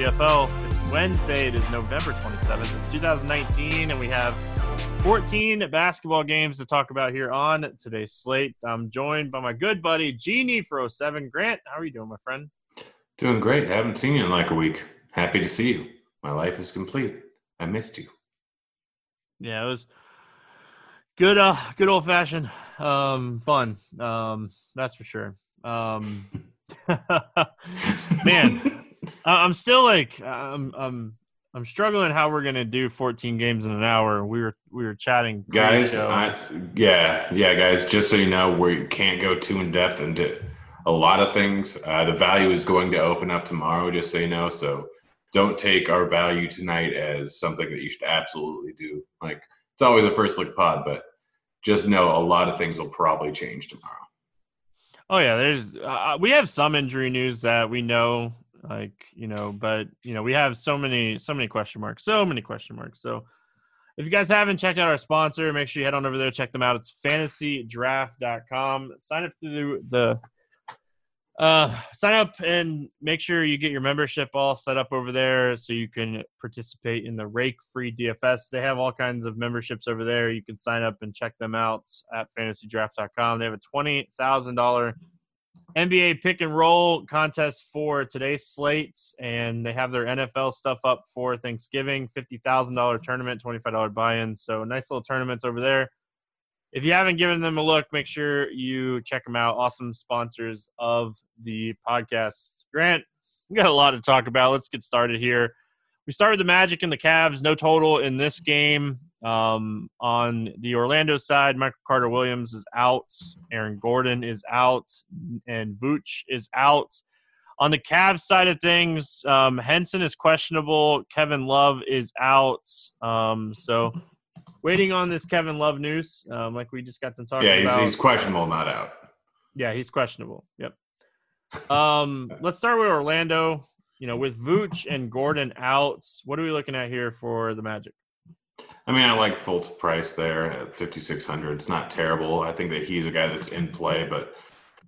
GPFL. It's Wednesday. It is November 27th. It's 2019, and we have 14 basketball games to talk about here on today's slate. I'm joined by my good buddy, Genie for 07. Grant, how are you doing, my friend? Doing great. I haven't seen you in like a week. Happy to see you. My life is complete. I missed you. Yeah, it was good uh good old fashioned um fun. Um that's for sure. Um Man, I'm still like I'm I'm I'm struggling how we're gonna do 14 games in an hour. We were we were chatting, guys. I, yeah, yeah, guys. Just so you know, we can't go too in depth into a lot of things. Uh, the value is going to open up tomorrow, just so you know. So don't take our value tonight as something that you should absolutely do. Like it's always a first look pod, but just know a lot of things will probably change tomorrow. Oh yeah, there's uh, uh, we have some injury news that we know, like you know, but you know we have so many so many question marks, so many question marks. So if you guys haven't checked out our sponsor, make sure you head on over there, check them out. It's fantasydraft.com. Sign up through the uh, sign up and make sure you get your membership all set up over there so you can participate in the rake free DFS. They have all kinds of memberships over there. You can sign up and check them out at fantasydraft.com. They have a $20,000 NBA pick and roll contest for today's slates, and they have their NFL stuff up for Thanksgiving $50,000 tournament, $25 buy in. So, nice little tournaments over there if you haven't given them a look, make sure you check them out. Awesome sponsors of the podcast. Grant, we got a lot to talk about. Let's get started here. We start with the Magic and the Cavs. No total in this game. Um, on the Orlando side, Michael Carter Williams is out. Aaron Gordon is out. And Vooch is out. On the Cavs side of things, um, Henson is questionable. Kevin Love is out. Um, so waiting on this Kevin Love news, um, like we just got to talk yeah, about. Yeah, he's, he's questionable, not out. Yeah, he's questionable. Yep. Um, let's start with Orlando. You know, with Vooch and Gordon out, what are we looking at here for the Magic? I mean, I like Fultz price there at 5,600. It's not terrible. I think that he's a guy that's in play, but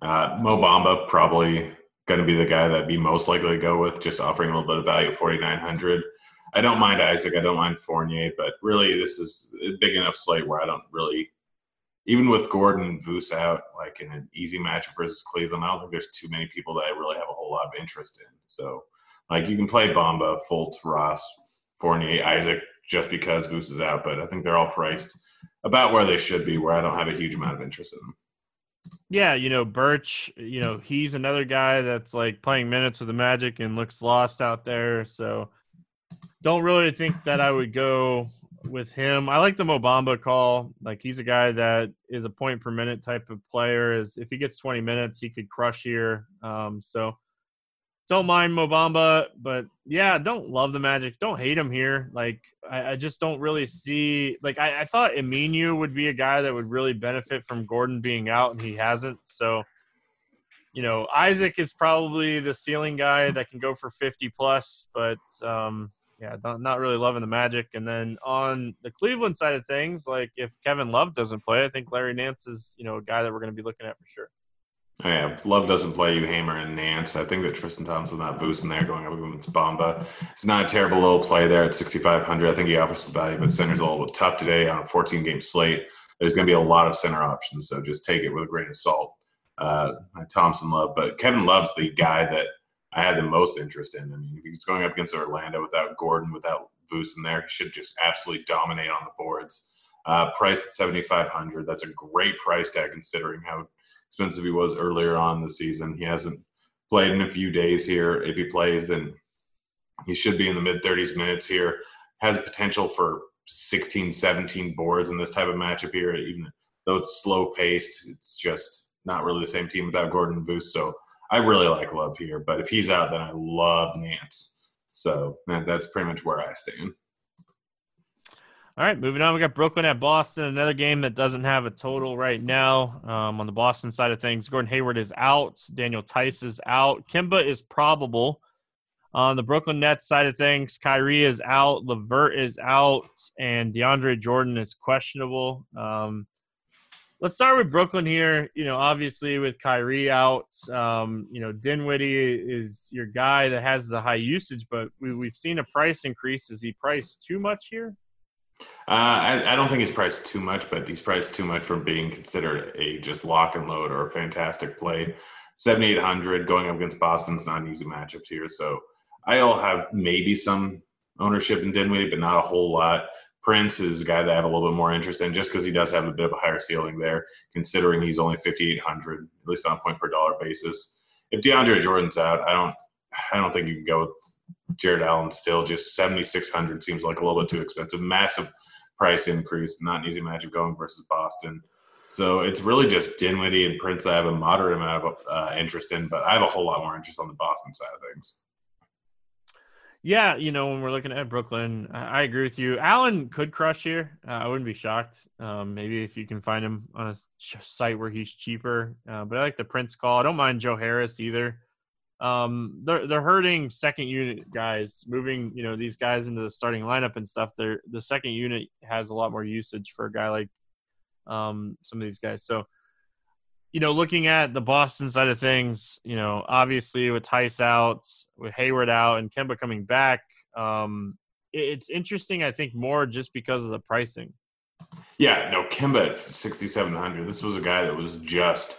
uh, Mo Bamba probably going to be the guy that'd be most likely to go with, just offering a little bit of value at 4,900. I don't mind Isaac. I don't mind Fournier, but really, this is a big enough slate where I don't really, even with Gordon and Vooch out, like in an easy match versus Cleveland, I don't think there's too many people that I really have a whole lot of interest in. So, like, you can play Bamba, Fultz, Ross, Fournier, Isaac, just because Vooch is out, but I think they're all priced about where they should be, where I don't have a huge amount of interest in them. Yeah, you know, Birch, you know, he's another guy that's like playing minutes with the Magic and looks lost out there. So don't really think that I would go with him. I like the Mobamba call. Like he's a guy that is a point per minute type of player. Is if he gets 20 minutes, he could crush here. Um, so don't mind Mo Bamba, but yeah, don't love the Magic. Don't hate him here. Like I, I just don't really see. Like I, I thought Aminu would be a guy that would really benefit from Gordon being out, and he hasn't. So you know, Isaac is probably the ceiling guy that can go for 50 plus, but um, yeah, not, not really loving the Magic. And then on the Cleveland side of things, like if Kevin Love doesn't play, I think Larry Nance is you know a guy that we're going to be looking at for sure. Oh, yeah, Love doesn't play you, Hamer and Nance. I think that Tristan Thompson with that boost in there going up against Bamba. It's not a terrible little play there at 6,500. I think he offers some value, but center's a little bit tough today on a 14 game slate. There's going to be a lot of center options, so just take it with a grain of salt. Uh, Thompson Love, but Kevin Love's the guy that I had the most interest in. I mean, if he's going up against Orlando without Gordon, without Vooch in there, he should just absolutely dominate on the boards. Uh, priced at 7500 That's a great price tag considering how expensive he was earlier on the season. He hasn't played in a few days here. If he plays, then he should be in the mid 30s minutes here. Has potential for 16, 17 boards in this type of matchup here, even though it's slow paced. It's just not really the same team without Gordon Vooch. So I really like Love here, but if he's out, then I love Nance. So that's pretty much where I stand. All right, moving on. We got Brooklyn at Boston. Another game that doesn't have a total right now. Um, on the Boston side of things, Gordon Hayward is out. Daniel Theis is out. Kemba is probable. On the Brooklyn Nets side of things, Kyrie is out. LeVert is out, and DeAndre Jordan is questionable. Um, let's start with Brooklyn here. You know, obviously with Kyrie out, um, you know, Dinwiddie is your guy that has the high usage, but we, we've seen a price increase. Is he priced too much here? Uh, I, I, don't think he's priced too much, but he's priced too much from being considered a just lock and load or a fantastic play. 7,800 going up against Boston's not an easy matchup here. So I'll have maybe some ownership in Dinwiddie, but not a whole lot. Prince is a guy that I have a little bit more interest in just because he does have a bit of a higher ceiling there, considering he's only 5,800, at least on a point per dollar basis. If DeAndre Jordan's out, I don't, I don't think you can go with Jarrett Allen still. Just 7,600 seems like a little bit too expensive. Massive price increase, not an easy matchup going versus Boston. So it's really just Dinwiddie and Prince I have a moderate amount of uh, interest in, but I have a whole lot more interest on the Boston side of things. Yeah, you know, when we're looking at Brooklyn, I agree with you. Allen could crush here. Uh, I wouldn't be shocked. Um, maybe if you can find him on a site where he's cheaper. Uh, but I like the Prince call. I don't mind Joe Harris either. Um, they're they're hurting second unit guys, moving you know these guys into the starting lineup and stuff. They're the second unit has a lot more usage for a guy like um, some of these guys. So you know, looking at the Boston side of things, you know, obviously with Theis out, with Hayward out, and Kemba coming back, um, it's interesting. I think more just because of the pricing. Yeah, no, Kemba at sixty seven hundred. This was a guy that was just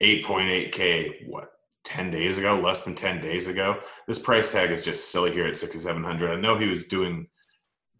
eight point eight k. What ten days ago? Less than ten days ago. This price tag is just silly here at sixty seven hundred. I know he was doing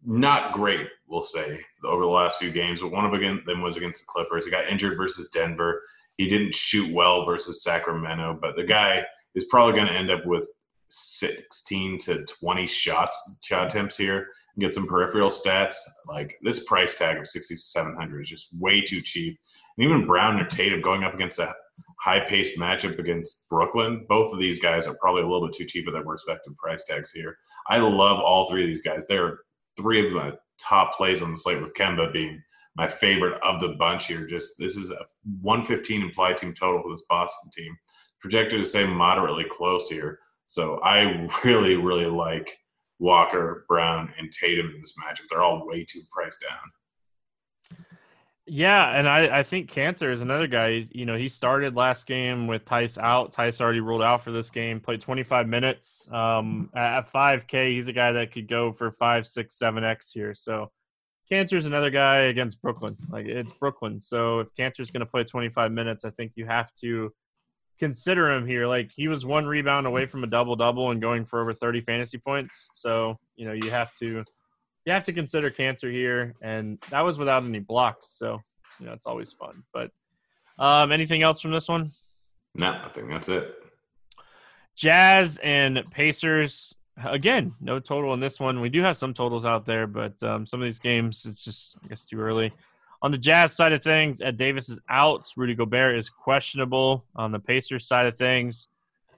not great, we'll say, over the last few games, but one of them was against the Clippers. He got injured versus Denver he didn't shoot well versus Sacramento, but the guy is probably going to end up with 16 to 20 shots, shot attempts here and get some peripheral stats. Like this price tag of 6,700 is just way too cheap. And even Brown or Tatum going up against a high paced matchup against Brooklyn, both of these guys are probably a little bit too cheap at their respective price tags here. I love all three of these guys. They're three of my top plays on the slate with Kemba being my favorite of the bunch here. Just this is a 115 implied team total for this Boston team, projected to stay moderately close here. So I really, really like Walker, Brown, and Tatum in this matchup. They're all way too priced down. Yeah, and I, I think Kanter is another guy. You know, he started last game with Theis out. Theis already ruled out for this game. Played 25 minutes. Um, at 5K, he's a guy that could go for five, six, seven X here. So Kanter's another guy against Brooklyn. Like it's Brooklyn. So if Kanter's going to play 25 minutes, I think you have to consider him here. Like he was one rebound away from a double double and going for over 30 fantasy points. So, you know, you have to you have to consider Kanter here and that was without any blocks. So, you know, it's always fun. But um anything else from this one? No, I think that's it. Jazz and Pacers again, no total in this one. We do have some totals out there, but um, some of these games, it's just, I guess, too early. On the Jazz side of things, Ed Davis is out. Rudy Gobert is questionable. On the Pacers side of things,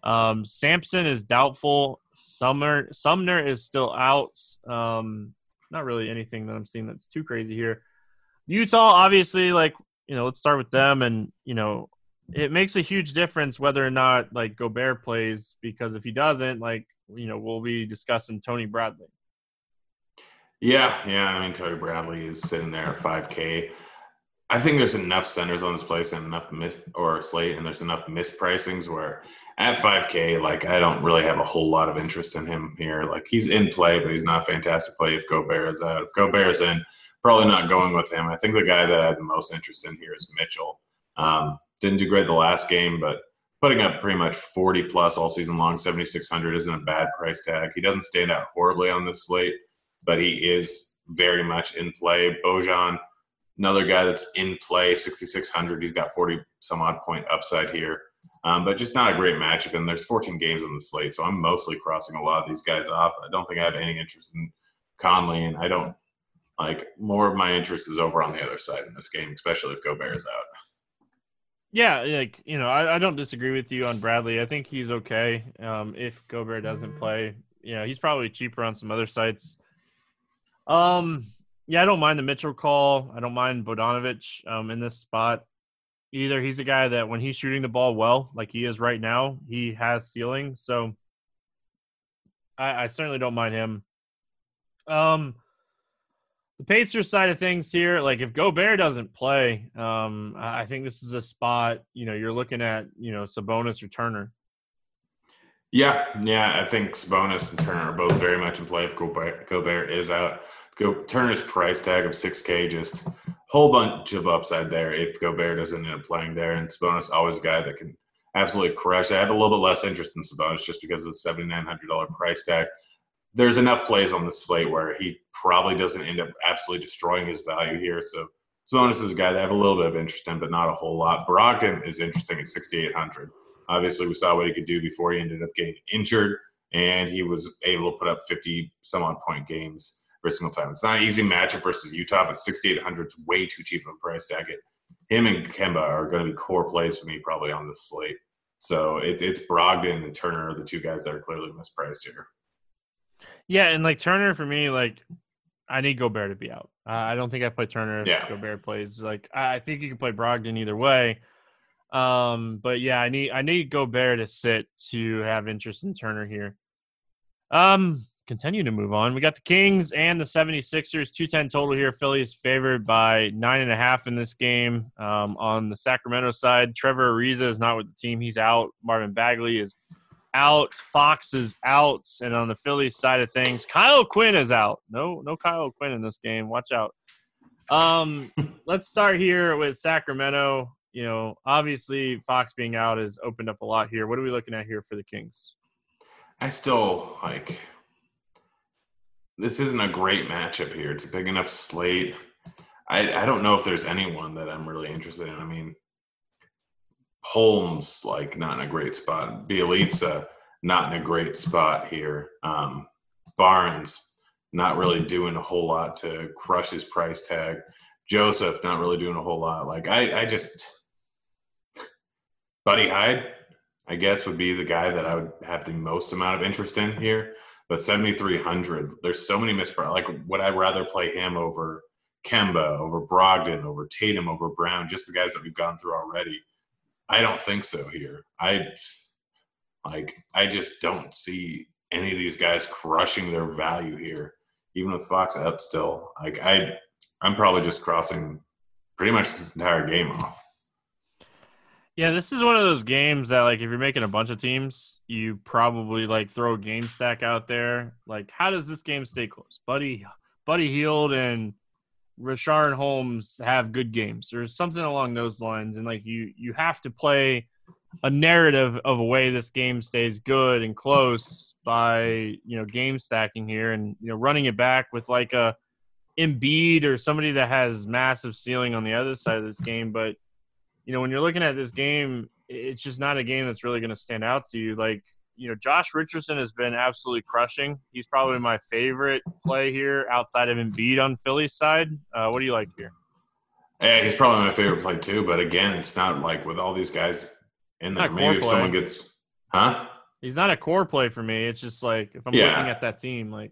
um, Sampson is doubtful. Sumner Sumner is still out. Um, not really anything that I'm seeing that's too crazy here. Utah, obviously, like you know, let's start with them, and you know, it makes a huge difference whether or not like Gobert plays because if he doesn't, like you know, we'll be discussing Tony Bradley. Yeah, yeah. I mean, Tony Bradley is sitting there at 5K. I think there's enough centers on this place and enough miss or slate, and there's enough mispricings where at 5K, like I don't really have a whole lot of interest in him here. Like he's in play, but he's not fantastic play if Gobert is out. If Gobert is in, probably not going with him. I think the guy that I have the most interest in here is Mitchell. Um, didn't do great the last game, but putting up pretty much 40 plus all season long. 7,600 isn't a bad price tag. He doesn't stand out horribly on this slate, but he is very much in play. Bojan, another guy that's in play, 6,600. He's got 40 some odd point upside here, um, but just not a great matchup. And there's 14 games on the slate, so I'm mostly crossing a lot of these guys off. I don't think I have any interest in Conley, and I don't like more of my interest is over on the other side in this game, especially if Gobert is out. Yeah, like you know, I, I don't disagree with you on Bradley. I think he's okay. Um, if Gobert doesn't play, you know, he's probably cheaper on some other sites. Um, yeah, I don't mind the Mitchell call. I don't mind Bogdanovic um, in this spot either. He's a guy that when he's shooting the ball well, like he is right now, he has ceiling. So I, I certainly don't mind him. Um, the Pacers side of things here, like if Gobert doesn't play, um, I think this is a spot. You know, you're looking at you know Sabonis or Turner. Yeah, yeah, I think Sabonis and Turner are both very much in play if Gobert, Gobert is out. Go Turner's price tag of six K just whole bunch of upside there if Gobert doesn't end up playing there, and Sabonis always a guy that can absolutely crush. I have a little bit less interest in Sabonis just because of the seventy nine hundred dollar price tag. There's enough plays on the slate where he probably doesn't end up absolutely destroying his value here. So Sabonis is a guy that I have a little bit of interest in, but not a whole lot. Brogdon is interesting at sixty eight hundred. Obviously, we saw what he could do before he ended up getting injured, and he was able to put up 50 some odd point games every single time. It's not an easy matchup versus Utah, but 6,800 is way too cheap of a price tag. It, him and Kemba are going to be core plays for me probably on this slate. So it, it's Brogdon and Turner are the two guys that are clearly mispriced here. Yeah, and like Turner for me, like I need Gobert to be out. Uh, I don't think I play Turner if yeah. Gobert plays. Like I think you can play Brogdon either way. Um, but yeah, I need I need Gobert to sit to have interest in Turner here. Um, continue to move on. We got the Kings and the 76ers, 210 total here. Philly is favored by nine and a half in this game. Um, on the Sacramento side, Trevor Ariza is not with the team. He's out. Marvin Bagley is out. Fox is out. And on the Phillies side of things, Kyle Quinn is out. No, no Kyle Quinn in this game. Watch out. Um, let's start here with Sacramento you know, obviously Fox being out has opened up a lot here. What are we looking at here for the Kings? I still like this isn't a great matchup here. It's a big enough slate. I I don't know if there's anyone that I'm really interested in. I mean, Holmes like not in a great spot. Bjelica not in a great spot here. Um, Barnes not really doing a whole lot to crush his price tag. Joseph not really doing a whole lot. Like I I just Buddy Hyde I guess, would be the guy that I would have the most amount of interest in here. But 7,300, there's so many missed. Like, would I rather play him over Kemba, over Brogdon, over Tatum, over Brown, just the guys that we've gone through already? I don't think so here. I like, I just don't see any of these guys crushing their value here, even with Fox up still. Like, I, I'm probably just crossing pretty much this entire game off. Yeah, this is one of those games that like if you're making a bunch of teams, you probably like throw a game stack out there. Like, how does this game stay close? Buddy Buddy Hield and Richaun Holmes have good games or something along those lines. And like you you have to play a narrative of a way this game stays good and close by, you know, game stacking here and you know running it back with like a Embiid or somebody that has massive ceiling on the other side of this game, but you know, when you're looking at this game, it's just not a game that's really going to stand out to you. Like, you know, Josh Richardson has been absolutely crushing. He's probably my favorite play here outside of Embiid on Philly's side. Uh, what do you like here? Yeah, he's probably my favorite play too. But again, it's not like with all these guys in there. Maybe if play. someone gets, huh? He's not a core play for me. It's just like if I'm yeah. looking at that team, like.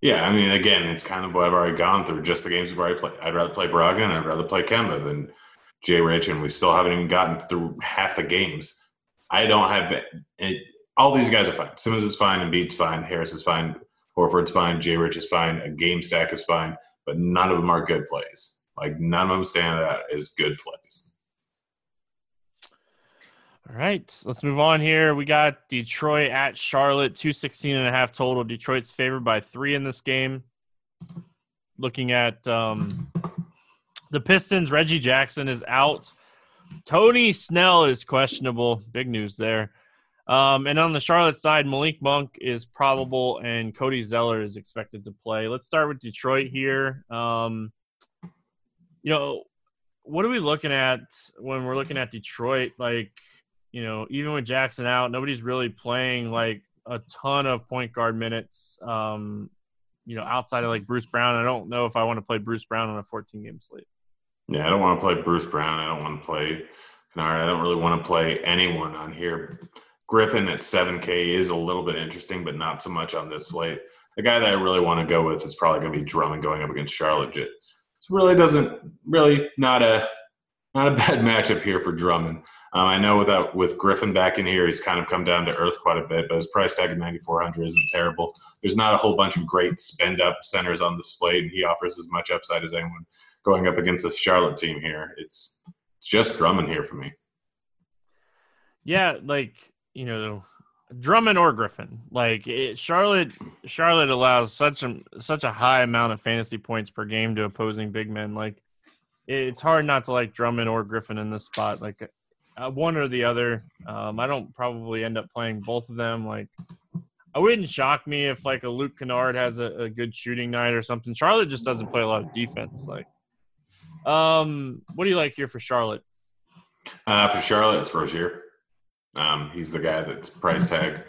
Yeah, I mean, again, it's kind of what I've already gone through. Just the games where I play. I'd rather play Brogdon. I'd rather play Kemba than Jay Rich, and we still haven't even gotten through half the games. I don't have it. All these guys are fine. Simmons is fine, and Embiid's fine, Harris is fine, Horford's fine, Jay Rich is fine, a game stack is fine, but none of them are good plays. Like none of them stand out as good plays. All right, let's move on here. We got Detroit at Charlotte, 216 and a half total. Detroit's favored by three in this game. Looking at um, the Pistons, Reggie Jackson is out. Tony Snell is questionable. Big news there. Um, and on the Charlotte side, Malik Monk is probable, and Cody Zeller is expected to play. Let's start with Detroit here. Um, you know, what are we looking at when we're looking at Detroit? Like, you know, even with Jackson out, nobody's really playing like a ton of point guard minutes. Um, you know, outside of like Bruce Brown, I don't know if I want to play Bruce Brown on a 14 game slate. Yeah, I don't want to play Bruce Brown. I don't want to play Kennard. I don't really want to play anyone on here. Griffin at 7K is a little bit interesting, but not so much on this slate. The guy that I really want to go with is probably going to be Drummond going up against Charlotte. It really doesn't really not a not a bad matchup here for Drummond. Um, I know that with Griffin back in here, he's kind of come down to earth quite a bit, but his price tag of 9400 isn't terrible. There's not a whole bunch of great spend up centers on the slate, and he offers as much upside as anyone going up against this Charlotte team here. It's it's just Drummond here for me. Yeah, like you know, Drummond or Griffin. Like it, Charlotte, Charlotte allows such a such a high amount of fantasy points per game to opposing big men. Like it's hard not to like Drummond or Griffin in this spot. Like uh, one or the other. Um, I don't probably end up playing both of them. Like I wouldn't shock me if like a Luke Kennard has a, a good shooting night or something. Charlotte just doesn't play a lot of defense. Like, um, what do you like here for Charlotte? Uh, for Charlotte, it's Rozier. Um, he's the guy that's price tag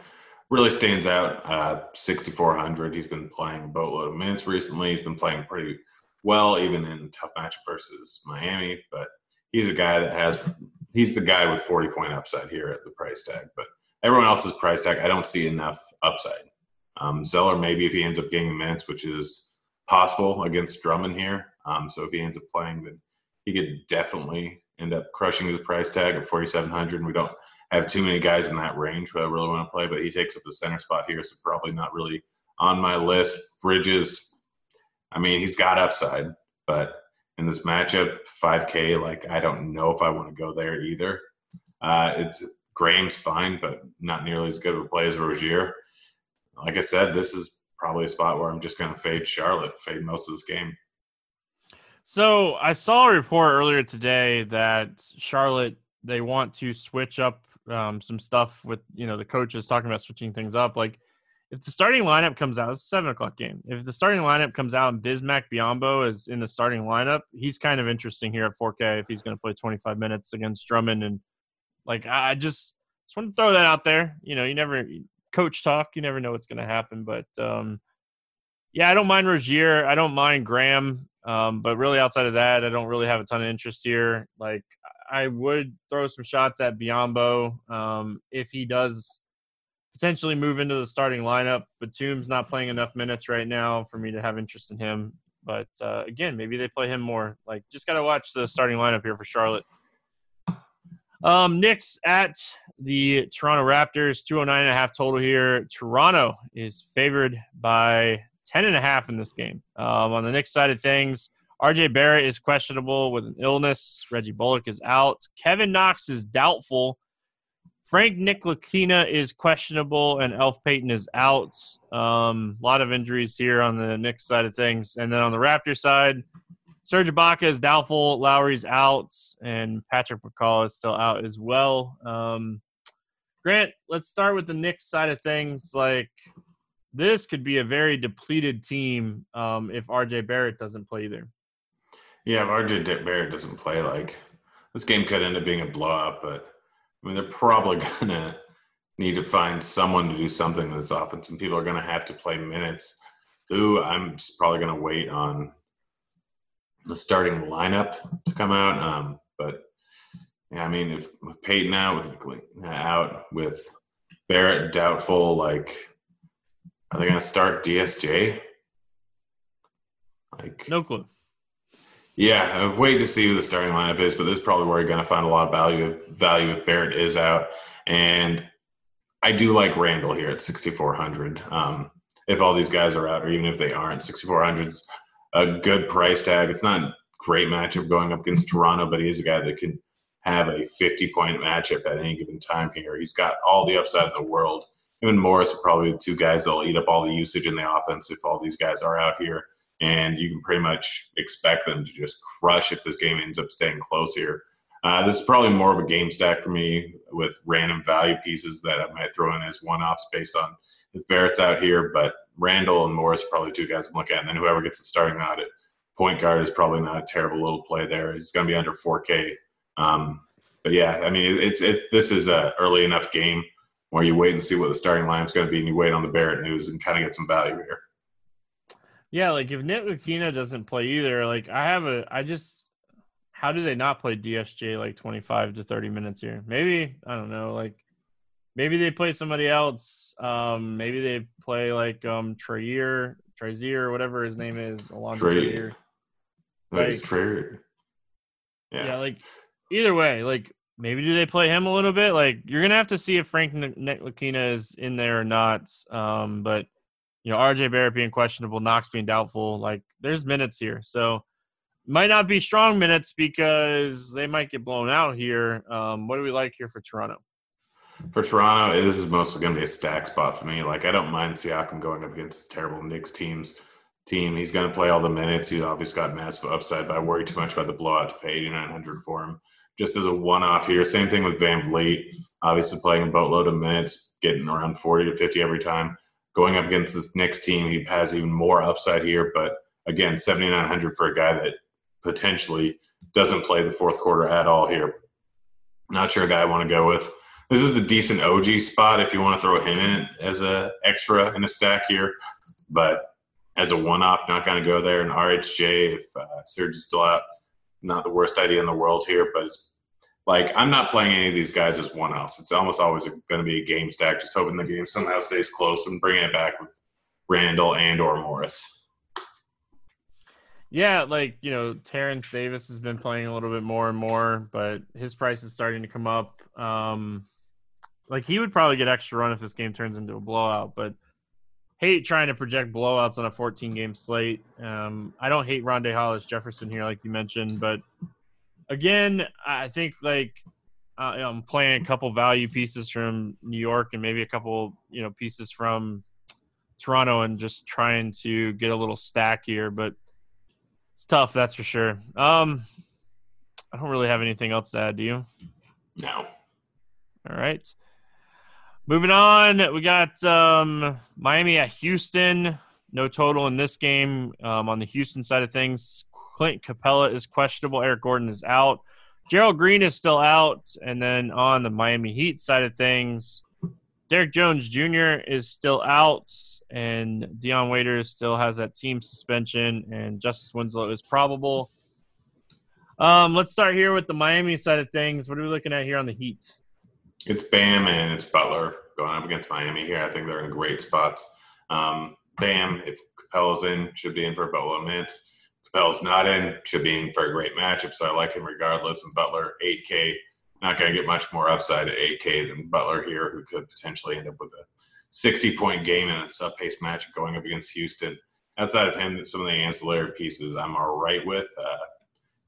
really stands out. Uh, 6,400. He's been playing a boatload of minutes recently. He's been playing pretty well, even in tough match versus Miami. But he's a guy that has, he's the guy with 40 point upside here at the price tag. But everyone else's price tag, I don't see enough upside. Um, Zeller, maybe if he ends up getting minutes, which is possible against Drummond here. Um, so if he ends up playing, then he could definitely end up crushing his price tag at 4,700. And we don't have too many guys in that range but I really want to play, but he takes up the center spot here, so probably not really on my list. Bridges, I mean, he's got upside, but in this matchup, 5K, like I don't know if I want to go there either. Uh, it's Graham's fine, but not nearly as good of a play as Rozier. Like I said, this is probably a spot where I'm just going to fade Charlotte, fade most of this game. So I saw a report earlier today that Charlotte they want to switch up um, some stuff with you know the coaches talking about switching things up. Like if the starting lineup comes out, it's a seven o'clock game. If the starting lineup comes out and Bismack Biyombo is in the starting lineup, he's kind of interesting here at 4K if he's going to play 25 minutes against Drummond. And like I just just want to throw that out there. You know, you never coach talk, you never know what's going to happen. But um, yeah, I don't mind Rozier. I don't mind Graham. Um, but really, outside of that, I don't really have a ton of interest here. Like I would throw some shots at Biyombo um, if he does potentially move into the starting lineup. But Batum's not playing enough minutes right now for me to have interest in him. But uh, again, maybe they play him more. Like, just got to watch the starting lineup here for Charlotte. Um, Knicks at the Toronto Raptors, 209 and a half total here. Toronto is favored by 10 and a half in this game. Um, on the Knicks side of things, RJ Barrett is questionable with an illness. Reggie Bullock is out. Kevin Knox is doubtful. Frank Ntilikina is questionable, and Elf Payton is out. Um, a lot of injuries here on the Knicks side of things. And then on the Raptor side, Serge Ibaka is doubtful. Lowry's out, and Patrick McCaw is still out as well. Um, Grant, let's start with the Knicks side of things. Like, this could be a very depleted team um, if RJ Barrett doesn't play either. Yeah, if RJ Barrett doesn't play, like this game could end up being a blowout, but I mean they're probably gonna need to find someone to do something in this offense, and people are gonna have to play minutes. Who I'm just probably gonna wait on the starting lineup to come out. Um, but yeah, I mean, if with Payton out, with out, with Barrett doubtful, like are they gonna start DSJ? Like no clue. Yeah, I've waited to see who the starting lineup is, but this is probably where you're going to find a lot of value value if Barrett is out. And I do like Randall here at 6,400. Um, if all these guys are out, or even if they aren't, 6,400 is a good price tag. It's not a great matchup going up against Toronto, but he is a guy that can have a 50 point matchup at any given time here. He's got all the upside in the world. Even Morris are probably the two guys that'll eat up all the usage in the offense if all these guys are out here and you can pretty much expect them to just crush if this game ends up staying close here. Uh, this is probably more of a game stack for me with random value pieces that I might throw in as one-offs based on if Barrett's out here. But Randall and Morris are probably two guys I'm looking at, and then whoever gets the starting nod at point guard is probably not a terrible little play there. It's going to be under 4K. Um, but yeah, I mean, it's it. This is a early enough game where you wait and see what the starting lineup's going to be, and you wait on the Barrett news and kind of get some value here. Yeah, like if Ntilikina doesn't play either, like I have a, I just, how do they not play DSJ like 25 to 30 minutes here? Maybe, I don't know, like maybe they play somebody else. Um, maybe they play like um Trayer, Trazier, whatever his name is, along Trayer. Like, Trayer. Yeah. yeah, like either way, like maybe do they play him a little bit? Like you're gonna have to see if Frank Ntilikina is in there or not. Um, but you know, RJ Barrett being questionable, Knox being doubtful, like there's minutes here. So might not be strong minutes because they might get blown out here. Um, what do we like here for Toronto? For Toronto, this is mostly going to be a stack spot for me. Like I don't mind Siakam going up against this terrible Knicks teams team. He's going to play all the minutes. He's obviously got massive upside, but I worry too much about the blowout to pay 8,900 for him. Just as a one-off here. Same thing with VanVleet. Obviously playing a boatload of minutes, getting around 40 to 50 every time. Going up against this Knicks team, he has even more upside here. But again, 7,900 for a guy that potentially doesn't play the fourth quarter at all here. Not sure a guy I want to go with. This is the decent OG spot if you want to throw him in as a extra in a stack here. But as a one-off, not going to go there. And RHJ, if uh, Serge is still out, not the worst idea in the world here, but it's like I'm not playing any of these guys as one-offs. It's almost always going to be a game stack, just hoping the game somehow stays close and bringing it back with Randall and or Morris. Yeah, like you know, Terrence Davis has been playing a little bit more and more, but his price is starting to come up. Um, like he would probably get extra run if this game turns into a blowout, but hate trying to project blowouts on a 14 game slate. Um, I don't hate Rondae Hollis Jefferson here, like you mentioned, but again, I think like uh, I'm playing a couple value pieces from New York and maybe a couple you know pieces from Toronto and just trying to get a little stack here, but it's tough, that's for sure. Um, I don't really have anything else to add. Do you? No. All right. Moving on, we got um, Miami at Houston. No total in this game. Um, on the Houston side of things, Clint Capela is questionable. Eric Gordon is out. Gerald Green is still out. And then on the Miami Heat side of things, Derrick Jones Jr. is still out, and Dion Waiters still has that team suspension, and Justice Winslow is probable. Um, let's start here with the Miami side of things. What are we looking at here on the Heat? It's Bam and it's Butler going up against Miami here. I think they're in great spots. Um, Bam, if Capela's in, should be in for about one minute. Capela's not in, should be in for a great matchup. So I like him regardless. And Butler, 8K, not going to get much more upside at 8K than Butler here, who could potentially end up with a 60 point game in a sub pace matchup going up against Houston. Outside of him, some of the ancillary pieces I'm all right with. Uh,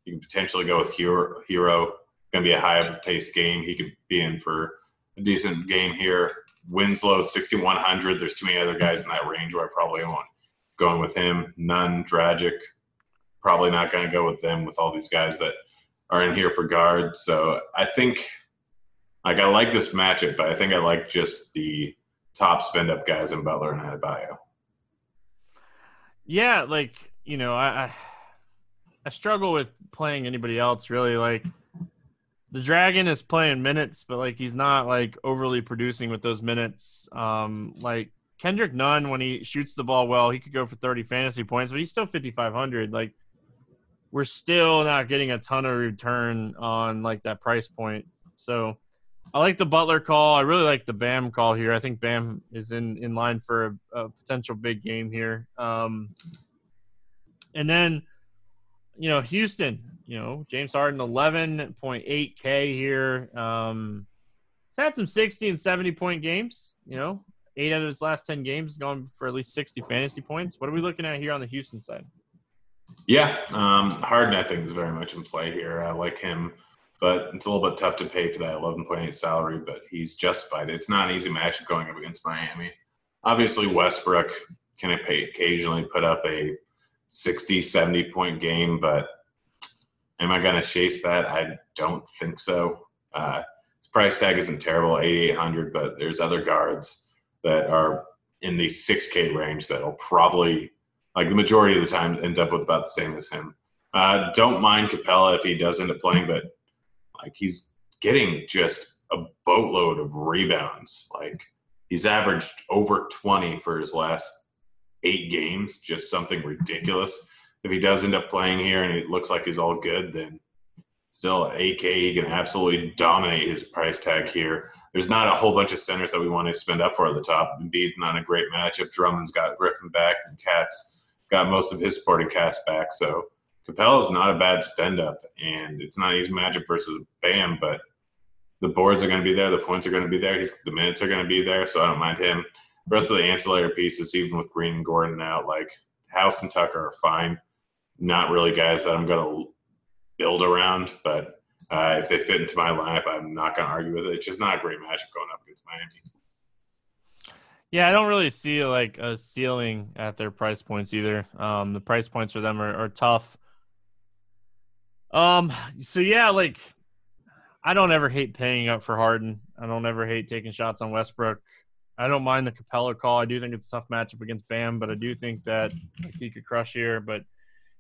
you can potentially go with Hero, Herro going to be a high paced game. He could be in for a decent game here. Winslow 6100. There's too many other guys in that range where I probably won't going with him. Nunn, Dragic. Probably not going to go with them with all these guys that are in here for guards. So I think, like, I like this matchup, but I think I like just the top spend up guys in Butler and Adebayo. Yeah, like you know, I I struggle with playing anybody else really. Like the Dragon is playing minutes, but like he's not like overly producing with those minutes. Um, like Kendrick Nunn, when he shoots the ball well, he could go for 30 fantasy points, but he's still 5,500. Like we're still not getting a ton of return on like that price point. So I like the Butler call. I really like the Bam call here. I think Bam is in in line for a, a potential big game here. Um, and then you know Houston you know, James Harden, 11.8K here. Um, he's had some 60 and 70 point games, you know, eight out of his last 10 games going for at least 60 fantasy points. What are we looking at here on the Houston side? Yeah, um, Harden, I think, is very much in play here. I like him, but it's a little bit tough to pay for that 11.8 salary, but he's justified. It's not an easy matchup going up against Miami. Obviously, Westbrook can occasionally put up a 60, 70 point game, but Am I going to chase that? I don't think so. Uh, his price tag isn't terrible, 8,800, but there's other guards that are in the 6K range that'll probably, like the majority of the time, end up with about the same as him. Uh, don't mind Capela if he does end up playing, but like he's getting just a boatload of rebounds. Like he's averaged over 20 for his last eight games, just something ridiculous if he does end up playing here and it looks like he's all good, then still at 8K, he can absolutely dominate his price tag here. There's not a whole bunch of centers that we want to spend up for at the top. Embiid's not a great matchup. Drummond's got Griffin back, and KAT's got most of his supporting cast back. So Capela is not a bad spend up, and it's not easy matchup versus Bam, but the boards are going to be there, the points are going to be there, he's, the minutes are going to be there, so I don't mind him. The rest of the ancillary pieces, even with Green and Gordon out, like House and Tucker are fine. Not really guys that I'm going to build around, but uh, if they fit into my lineup, I'm not going to argue with it. It's just not a great matchup going up against Miami. Yeah, I don't really see like a ceiling at their price points either. Um, the price points for them are, are tough. Um, so yeah, like I don't ever hate paying up for Harden. I don't ever hate taking shots on Westbrook. I don't mind the Capela call. I do think it's a tough matchup against Bam, but I do think that like, he could crush here. But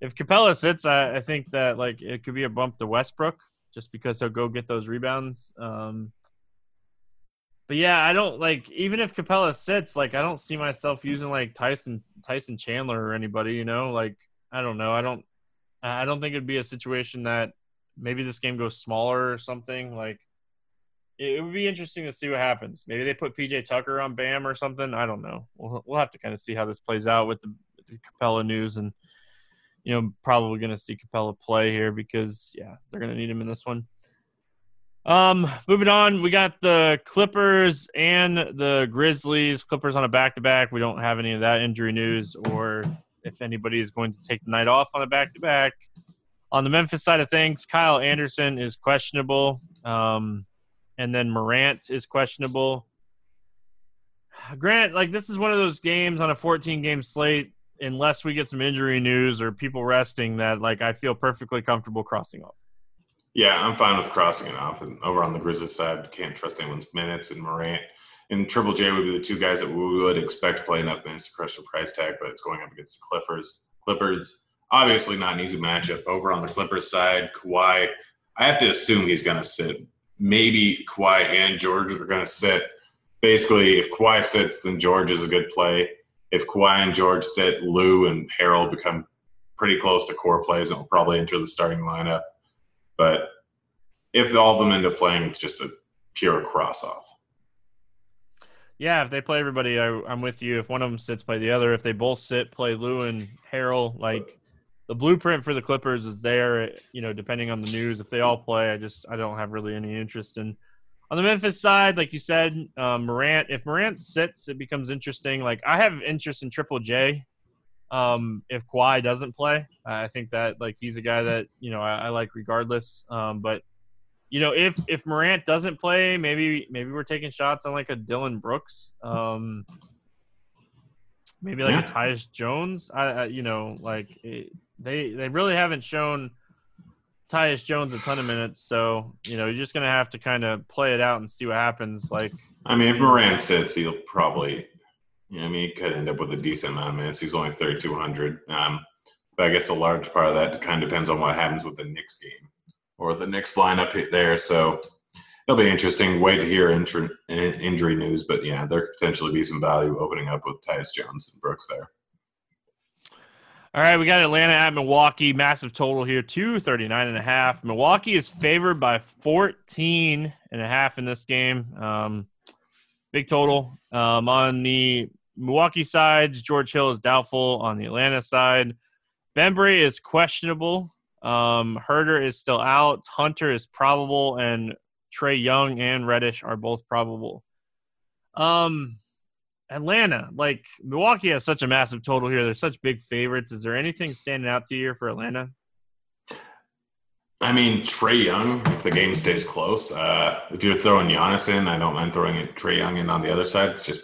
if Capela sits, I, I, think that like it could be a bump to Westbrook just because he'll go get those rebounds. Um, but yeah, I don't like even if Capela sits, like I don't see myself using like Tyson Tyson Chandler or anybody. You know, like I don't know. I don't I don't think it'd be a situation that maybe this game goes smaller or something. Like it, would be interesting to see what happens. Maybe they put PJ Tucker on Bam or something. I don't know. We'll we'll have to kind of see how this plays out with the, the Capela news and you know probably going to see Capela play here because yeah they're going to need him in this one. Um, moving on, we got the Clippers and the Grizzlies. Clippers on a back to back. We don't have any of that injury news or if anybody is going to take the night off on a back to back. On the Memphis side of things, Kyle Anderson is questionable. Um, and then Morant is questionable. Grant, like this is one of those games on a 14 game slate, unless we get some injury news or people resting, that like I feel perfectly comfortable crossing off. Yeah, I'm fine with crossing it off. And over on the Grizzlies side, can't trust anyone's minutes. And Morant and Triple J would be the two guys that we would expect to play enough minutes to crush the price tag, but it's going up against the Clippers. Clippers, obviously not an easy matchup. Over on the Clippers side, Kawhi, I have to assume he's going to sit. Maybe Kawhi and George are going to sit. Basically, if Kawhi sits, then George is a good play. If Kawhi and George sit, Lou and Harold become pretty close to core plays and will probably enter the starting lineup. But if all of them end up playing, it's just a pure cross off. Yeah, if they play everybody, I, am with you. If one of them sits, play the other. If they both sit, play Lou and Harold. Like the blueprint for the Clippers is there. You know, depending on the news, if they all play, I just I don't have really any interest in. On the Memphis side, like you said, um, Morant. If Morant sits, it becomes interesting. Like I have interest in Triple J. Um, if Kawhi doesn't play, I think that like he's a guy that you know I, I like regardless. Um, but you know, if if Morant doesn't play, maybe maybe we're taking shots on like a Dillon Brooks, um, maybe like yeah. a Tyus Jones. I, I, you know, like it, they they really haven't shown Tyus Jones a ton of minutes, so you know you're just gonna have to kind of play it out and see what happens. Like, I mean, if Morant sits, he'll probably, you know, I mean, he could end up with a decent amount of minutes. He's only 3,200. Um, but I guess a large part of that kind of depends on what happens with the Knicks game or the Knicks lineup there. So it'll be interesting. Wait to hear injury, injury news, but yeah, there could potentially be some value opening up with Tyus Jones and Brooks there. All right, we got Atlanta at Milwaukee. Massive total here, 239 and a half. Milwaukee is favored by 14 and a half in this game. Um, big total. Um, on the Milwaukee side, George Hill is doubtful. On the Atlanta side, Bembry is questionable. Um, Huerter is still out. Hunter is probable, and Trae Young and Reddish are both probable. Um, Atlanta, like Milwaukee has such a massive total here. They're such big favorites. Is there anything standing out to you here for Atlanta? I mean, Trae Young, if the game stays close, uh, if you're throwing Giannis in, I don't mind throwing it Trae Young in on the other side. It's just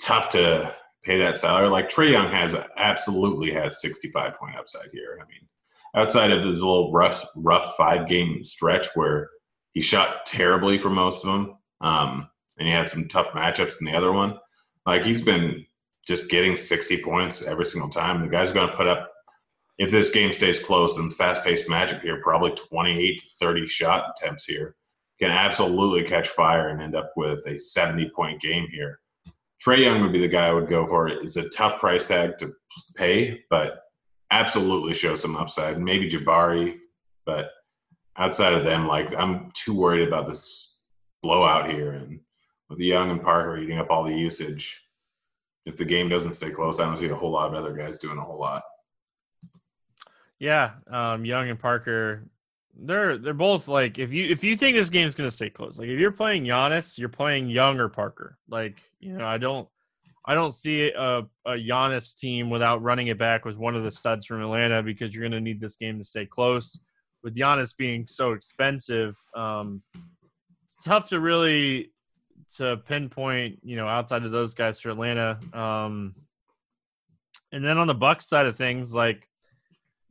tough to pay that salary. Like Trae Young has absolutely has 65 point upside here. I mean, outside of his little rough, rough five game stretch where he shot terribly for most of them, um, and he had some tough matchups in the other one. Like he's been just getting 60 points every single time. The guy's going to put up, if this game stays close and fast paced magic here, probably 28 to 30 shot attempts here. Can absolutely catch fire and end up with a 70 point game here. Trae Young would be the guy I would go for. It's a tough price tag to pay, but absolutely show some upside. Maybe Jabari, but outside of them, like I'm too worried about this blowout here. And with Young and Parker eating up all the usage, if the game doesn't stay close, I don't see a whole lot of other guys doing a whole lot. Yeah, um, Young and Parker they're they're both like if you if you think this game is gonna stay close, like if you're playing Giannis, you're playing Young or Parker. Like you know, I don't I don't see a a Giannis team without running it back with one of the studs from Atlanta because you're gonna need this game to stay close. With Giannis being so expensive, um, it's tough to really to pinpoint. You know, outside of those guys for Atlanta. Um, and then on the Bucks side of things, like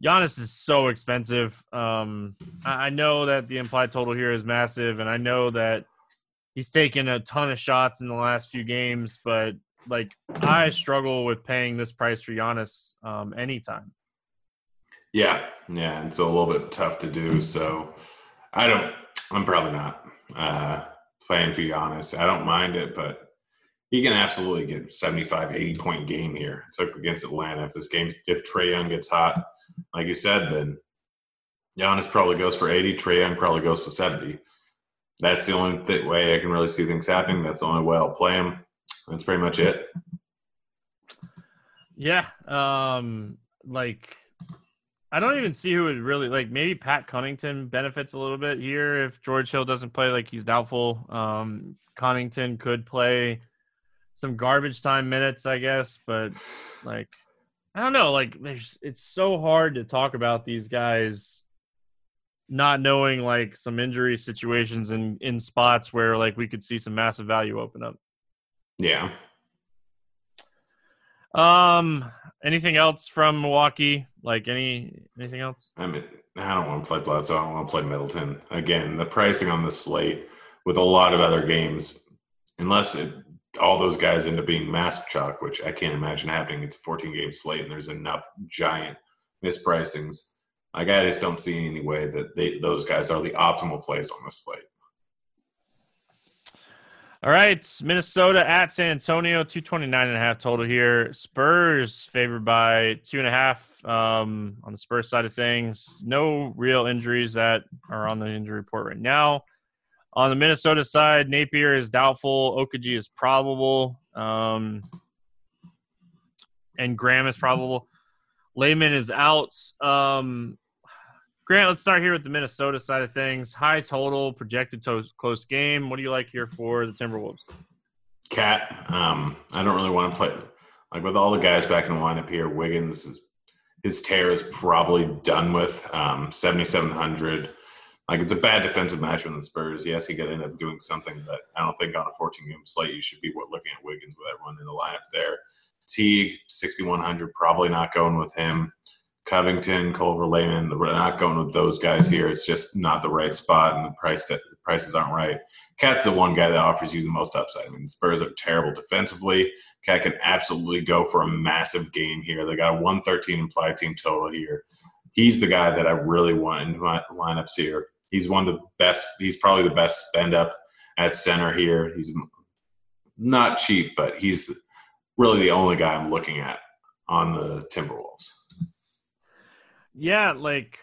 Giannis is so expensive. Um, I know that the implied total here is massive, and I know that he's taken a ton of shots in the last few games, but like I struggle with paying this price for Giannis um, anytime. Yeah, yeah, it's a little bit tough to do. So I don't. I'm probably not uh, playing for Giannis. I don't mind it, but he can absolutely get 75, 80 point game here. It's like against Atlanta. If this game, if Trae Young gets hot, like you said, then Giannis probably goes for 80. Trae Young probably goes for 70. That's the only th- way I can really see things happening. That's the only way I'll play him. That's pretty much it. Yeah. Um, like, I don't even see who would really like. Maybe Pat Connaughton benefits a little bit here if George Hill doesn't play. Like he's doubtful. Um, Connaughton could play some garbage time minutes, I guess, but like I don't know, like there's it's so hard to talk about these guys not knowing like some injury situations in in spots where like we could see some massive value open up. Yeah. Um anything else from Milwaukee? Like any anything else? I mean, I don't want to play Bledsoe. I don't want to play Middleton. Again, the pricing on the slate with a lot of other games, unless it all those guys end up being mask chalk, which I can't imagine happening. It's a 14 game slate, and there's enough giant mispricings. Like I just don't see any way that they those guys are the optimal plays on the slate. All right, Minnesota at San Antonio, 229 and a half total here. Spurs favored by two and a half um, on the Spurs side of things. No real injuries that are on the injury report right now. On the Minnesota side, Napier is doubtful. Okogie is probable. Um, and Graham is probable. Layman is out. Um, Grant, let's start here with the Minnesota side of things. High total, projected to close game. What do you like here for the Timberwolves? KAT, um, I don't really want to play like with all the guys back in the lineup here. Wiggins is his tear is probably done with. Um, 7,700. Like it's a bad defensive match with the Spurs. Yes, he could end up doing something, but I don't think on a 14 game slate you should be looking at Wiggins with everyone in the lineup there. Teague 6100, probably not going with him. Covington, Culver, Layman, we're not going with those guys here. It's just not the right spot, and the price that prices aren't right. KAT's the one guy that offers you the most upside. I mean, the Spurs are terrible defensively. KAT can absolutely go for a massive game here. They got a 113 implied team total here. He's the guy that I really want in my lineups here. He's one of the best. He's probably the best spend up at center here. He's not cheap, but he's really the only guy I'm looking at on the Timberwolves. Yeah, like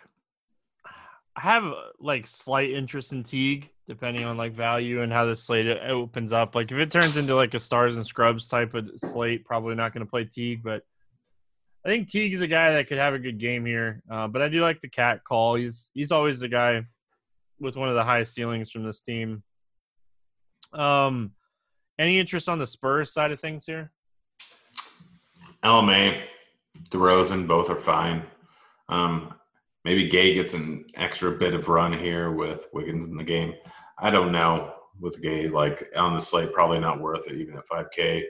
I have like slight interest in Teague, depending on like value and how the slate opens up. Like if it turns into like a stars and scrubs type of slate, probably not going to play Teague, but I think Teague is a guy that could have a good game here. Uh, but I do like the cat call. He's he's always the guy with one of the highest ceilings from this team. Um, any interest on the Spurs side of things here? LMA, DeRozan, both are fine. Um, maybe Gay gets an extra bit of run here with Wiggins in the game. I don't know with Gay, like on the slate, probably not worth it even at 5K.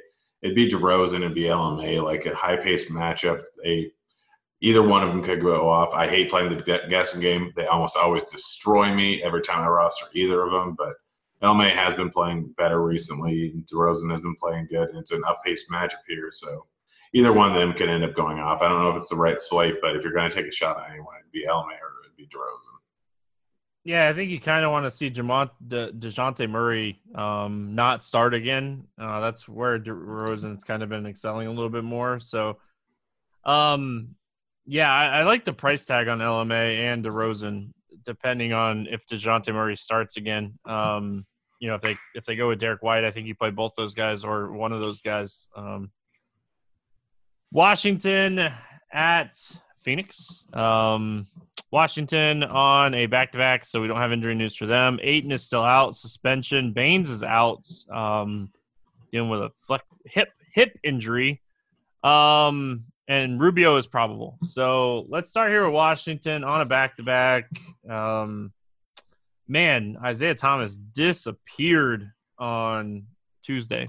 It'd be DeRozan, it'd be LMA, like a high paced matchup. A either one of them could go off. I hate playing the guessing game. They almost always destroy me every time I roster either of them. But LMA has been playing better recently. DeRozan has been playing good, it's an up-paced matchup here. So either one of them could end up going off. I don't know if it's the right slate, but if you're going to take a shot at anyone, it'd be LMA or it'd be DeRozan. Yeah, I think you kind of want to see Jamont, De, DeJounte Murray um, not start again. Uh, that's where DeRozan's kind of been excelling a little bit more. So, um, yeah, I, I, like the price tag on LMA and DeRozan, depending on if Dejounte Murray starts again. Um, you know, if they if they go with Derrick White, I think you play both those guys or one of those guys. Um, Washington at Phoenix. Um, Washington on a back to back, so we don't have injury news for them. Ayton is still out, suspension. Baynes is out, um, dealing with a hip hip injury. Um, and Rubio is probable. So let's start here with Washington on a back to back. Man, Isaiah Thomas disappeared on Tuesday.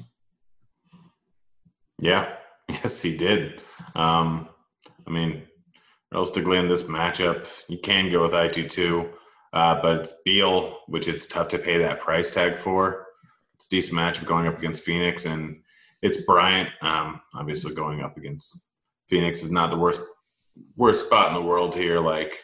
Yeah, yes, he did. Um, I mean, realistically, in this matchup, you can go with IT2, uh, but it's Beal, which it's tough to pay that price tag for. It's a decent matchup going up against Phoenix, and it's Bryant, um, obviously going up against Phoenix is not the worst worst spot in the world here. Like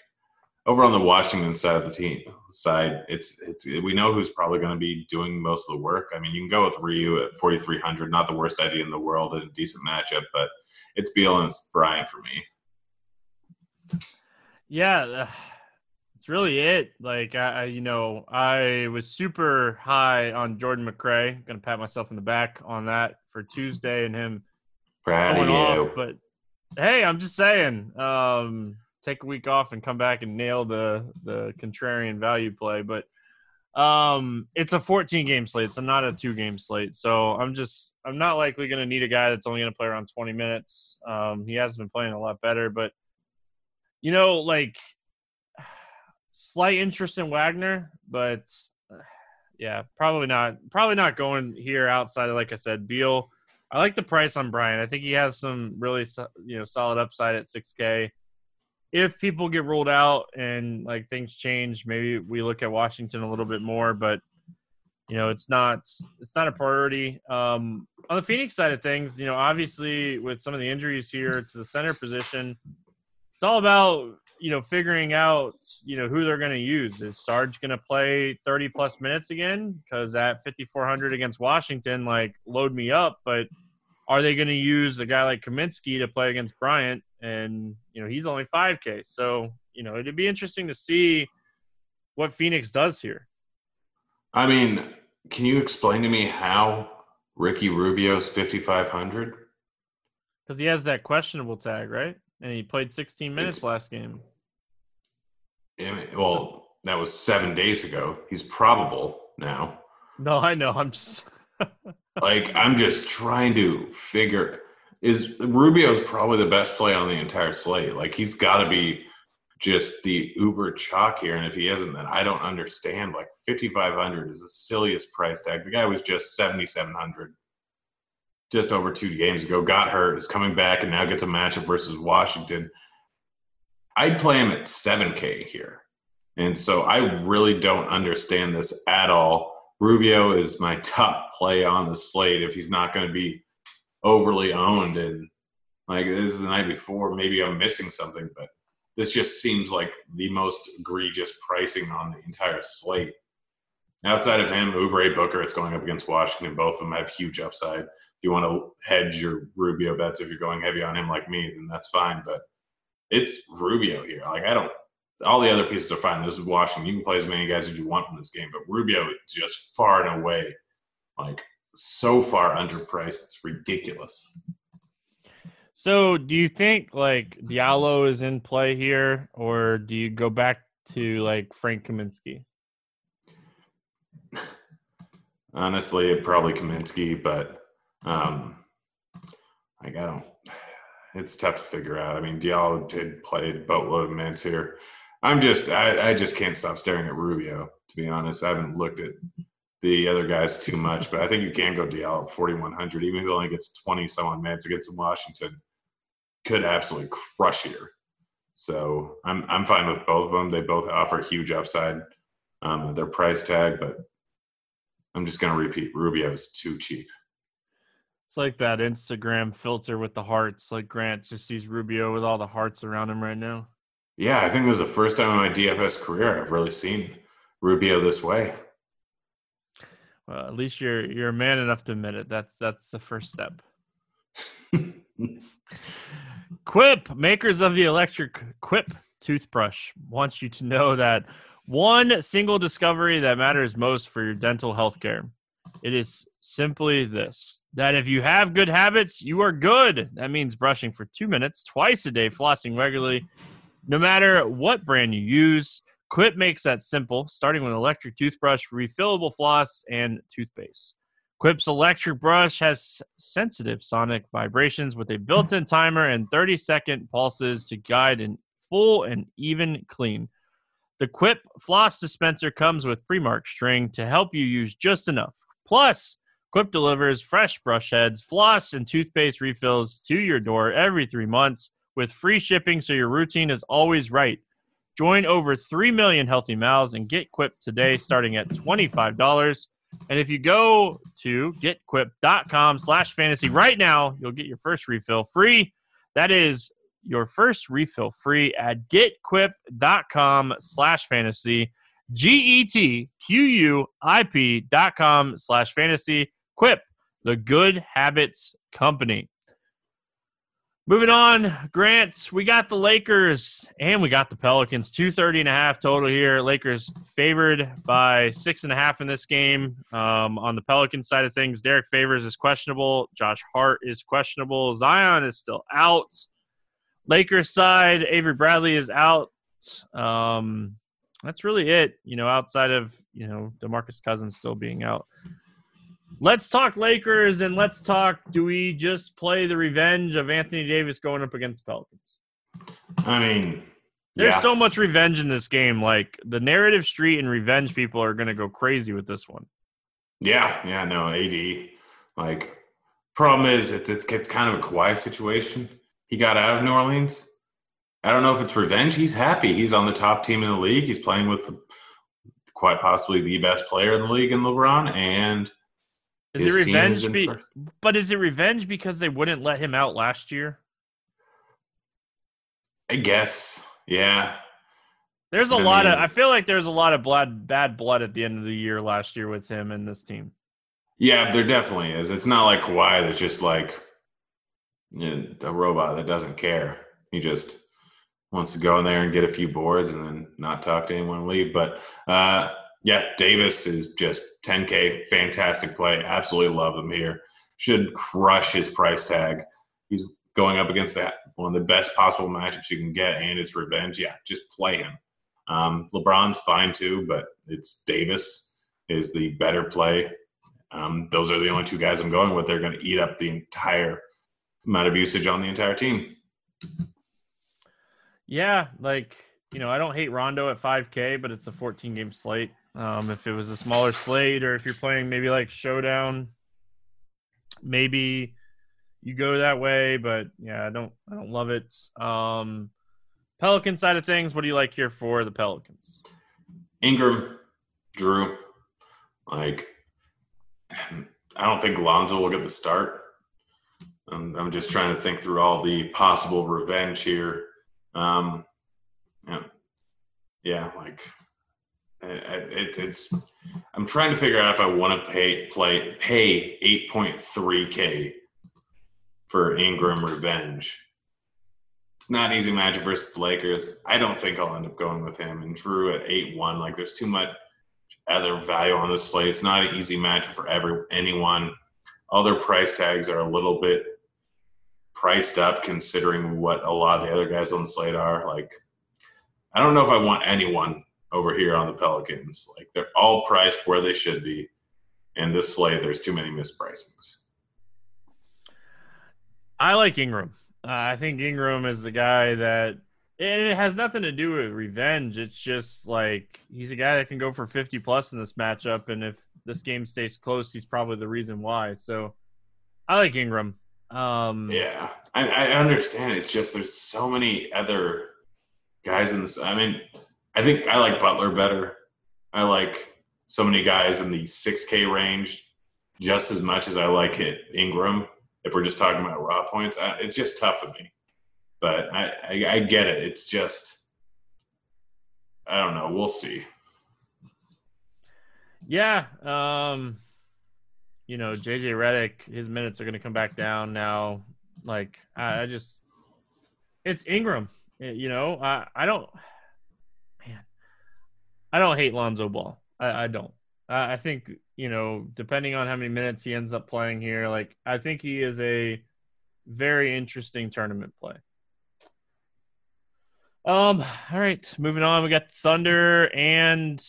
over on the Washington side of the team side, it's it's we know who's probably going to be doing most of the work. I mean, you can go with Rui at 4300, not the worst idea in the world, and a decent matchup, but it's Beal and it's Bryant for me. Yeah, it's really it. Like I, you know, I was super high on Jordan McRae. Going to pat myself in the back on that for Tuesday and him Proud of you. off, but Hey, I'm just saying. Um, take a week off and come back and nail the the contrarian value play, but um, it's a 14 game slate, so not a two game slate. So I'm just I'm not likely going to need a guy that's only going to play around 20 minutes. Um, he has been playing a lot better, but you know, like slight interest in Wagner, but yeah, probably not. Probably not going here outside of like I said, Beal I like the price on Bryant. I think he has some really you know solid upside at 6K. If people get ruled out and like things change, maybe we look at Washington a little bit more. But you know, it's not it's not a priority. Um, on the Phoenix side of things, you know, obviously with some of the injuries here to the center position, it's all about you know figuring out you know who they're going to use. Is Sarge going to play 30 plus minutes again? Because at 5400 against Washington, like load me up, but are they going to use a guy like Kaminsky to play against Bryant? And you know he's only 5K, so you know it'd be interesting to see what Phoenix does here. I mean, can you explain to me how Ricky Rubio's 5500? Because he has that questionable tag, right? And he played 16 minutes it's, last game. Well, that was seven days ago. He's probable now. No, I know. I'm just like I'm just trying to figure is Rubio's probably the best play on the entire slate. Like he's got to be just the uber chalk here, and if he isn't, then I don't understand. Like 5,500 is the silliest price tag. The guy was just 7,700 just over two games ago. Got hurt, is coming back, and now gets a matchup versus Washington. I'd play him at 7K here. And so I really don't understand this at all Rubio is my top play on the slate if he's not going to be overly owned. And like this is the night before, maybe I'm missing something, but this just seems like the most egregious pricing on the entire slate. Outside of him, Oubre Booker, it's going up against Washington. Both of them have huge upside. If you want to hedge your Rubio bets, if you're going heavy on him like me, then that's fine. But it's Rubio here. Like I don't all the other pieces are fine. This is Washington. You can play as many guys as you want from this game, but Rubio is just far and away like so far underpriced. It's ridiculous. So, do you think like Diallo is in play here, or do you go back to like Frank Kaminsky? Honestly, probably Kaminsky, but um, like I don't. It's tough to figure out. I mean, Diallo did play a boatload of minutes here. I'm just I, I just can't stop staring at Rubio. To be honest, I haven't looked at the other guys too much, but I think you can go Diallo 4100, even if he only gets 20 some on minutes against Washington, could absolutely crush here. So I'm I'm fine with both of them. They both offer huge upside. Um, their price tag, but I'm just gonna repeat: Rubio is too cheap. It's like that Instagram filter with the hearts. Like Grant just sees Rubio with all the hearts around him right now. Yeah, I think this is the first time in my DFS career I've really seen Rubio this way. Well, at least you're you're a man enough to admit it. That's that's the first step. Quip, makers of the electric Quip toothbrush, wants you to know that one single discovery that matters most for your dental health care. It is simply this that if you have good habits, you are good. That means brushing for two minutes twice a day, flossing regularly, no matter what brand you use. Quip makes that simple, starting with electric toothbrush, refillable floss, and toothpaste. Quip's electric brush has sensitive sonic vibrations with a built in timer and 30 second pulses to guide an full and even clean. The Quip floss dispenser comes with pre marked string to help you use just enough. Plus, Quip delivers fresh brush heads, floss, and toothpaste refills to your door every three months with free shipping so your routine is always right. Join over 3 million healthy mouths and get Quip today starting at $25. And if you go to getquip.com slash fantasy right now, you'll get your first refill free. That is your first refill free at getquip.com slash fantasy. G-E-T-Q-U-I-P dot com slash fantasy. Quip, the good habits company. Moving on, Grant, we got the Lakers and we got the Pelicans. 230 and a half total here. Lakers favored by six and a half in this game. Um, on the Pelican side of things, Derek Favors is questionable. Josh Hart is questionable. Zion is still out. Lakers side, Avery Bradley is out. Um, that's really it, you know, outside of, you know, DeMarcus Cousins still being out. Let's talk Lakers and let's talk. Do we just play the revenge of Anthony Davis going up against Pelicans? I mean, there's yeah. so much revenge in this game. Like the narrative street and revenge people are going to go crazy with this one. Yeah, yeah, no, AD. Like, problem is, it's, it's, it's kind of a Kawhi situation. He got out of New Orleans. I don't know if it's revenge. He's happy. He's on the top team in the league. He's playing with quite possibly the best player in the league in LeBron, and is it revenge? Be, but is it revenge because they wouldn't let him out last year? I guess, yeah. There's a I lot mean, of. I feel like there's a lot of blood, bad blood at the end of the year last year with him and this team. Yeah, there definitely is. It's not like Kawhi that's just like you know, a robot that doesn't care. He just wants to go in there and get a few boards and then not talk to anyone and leave. But uh, yeah, Davis is just 10K, fantastic play. Absolutely love him here. Should crush his price tag. He's going up against that one of the best possible matchups you can get, and it's revenge. Yeah, just play him. Um, LeBron's fine too, but it's Davis is the better play. Um, those are the only two guys I'm going with. They're going to eat up the entire amount of usage on the entire team. Yeah, like you know, I don't hate Rondo at 5K, but it's a 14 game slate. Um, if it was a smaller slate, or if you're playing maybe like Showdown, maybe you go that way. But yeah, I don't, I don't love it. Um, Pelican side of things, what do you like here for the Pelicans? Ingram, Drew, like I don't think Lonzo will get the start. I'm, I'm just trying to think through all the possible revenge here. Um, yeah, yeah, like it, it's I'm trying to figure out if I want to pay play pay 8.3k for Ingram revenge. It's not easy matchup versus the Lakers. I don't think I'll end up going with him and Drew at 8-1. Like there's too much other value on this slate. It's not an easy matchup for every anyone. Other price tags are a little bit priced up considering what a lot of the other guys on the slate are. Like I don't know if I want anyone over here on the Pelicans. Like they're all priced where they should be. And this slate, there's too many mispricings. I like Ingram. Uh, I think Ingram is the guy that and it has nothing to do with revenge. It's just like he's a guy that can go for 50 plus in this matchup. And if this game stays close, he's probably the reason why. So I like Ingram. Um, yeah, I, I understand. It's just there's so many other guys in this. I mean, I think I like Butler better. I like so many guys in the 6K range just as much as I like it Ingram. If we're just talking about raw points, it's just tough for me. But I, I, I get it. It's just I don't know. We'll see. Yeah. Um, you know, JJ Redick, his minutes are going to come back down now. Like, I, I just, it's Ingram. You know, I, I don't. I don't hate Lonzo Ball. I, I don't. I, think you know, depending on how many minutes he ends up playing here, like I think he is a very interesting tournament play. Um, all right, moving on. We got Thunder and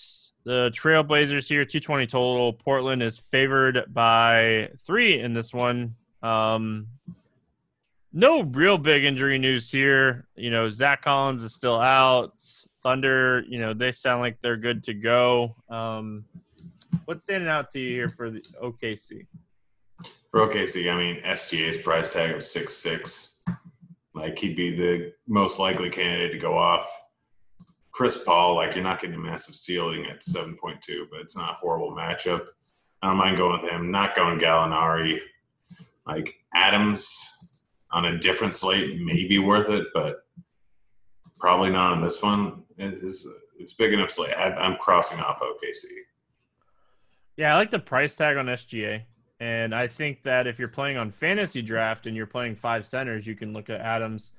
the Trailblazers here, 220 total. Portland is favored by three in this one. Um, no real big injury news here. You know, Zach Collins is still out. Thunder, you know, they sound like they're good to go. Um, what's standing out to you here for the OKC? For OKC, I mean, SGA's price tag of six six. Like he'd be the most likely candidate to go off. Chris Paul, like you're not getting a massive ceiling at seven point two, but it's not a horrible matchup. I don't mind going with him. Not going Gallinari. Like Adams, on a different slate may be worth it, but probably not on this one. It's, it's big enough slate. I'm crossing off OKC. Yeah, I like the price tag on SGA. And I think that if you're playing on FantasyDraft and you're playing five centers, you can look at Adams.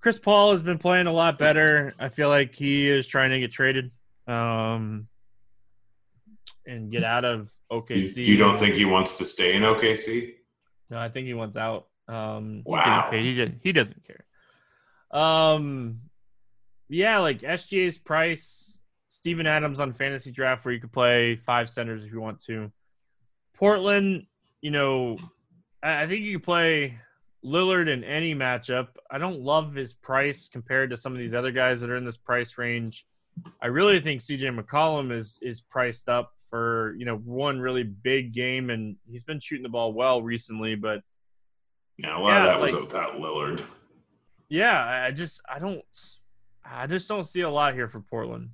Chris Paul has been playing a lot better. I feel like he is trying to get traded um, and get out of OKC. You, you don't think he wants to stay in OKC? No, I think he wants out. Um, wow. He, he doesn't care. Um, yeah, like SGA's price, Steven Adams on FantasyDraft, where you could play five centers if you want to. Portland, you know, I, I think you could play Lillard in any matchup. I don't love his price compared to some of these other guys that are in this price range. I really think CJ McCollum is is priced up for you know one really big game, and he's been shooting the ball well recently, but yeah, a lot yeah, of that like, was without Lillard. Yeah, I just I don't I just don't see a lot here for Portland.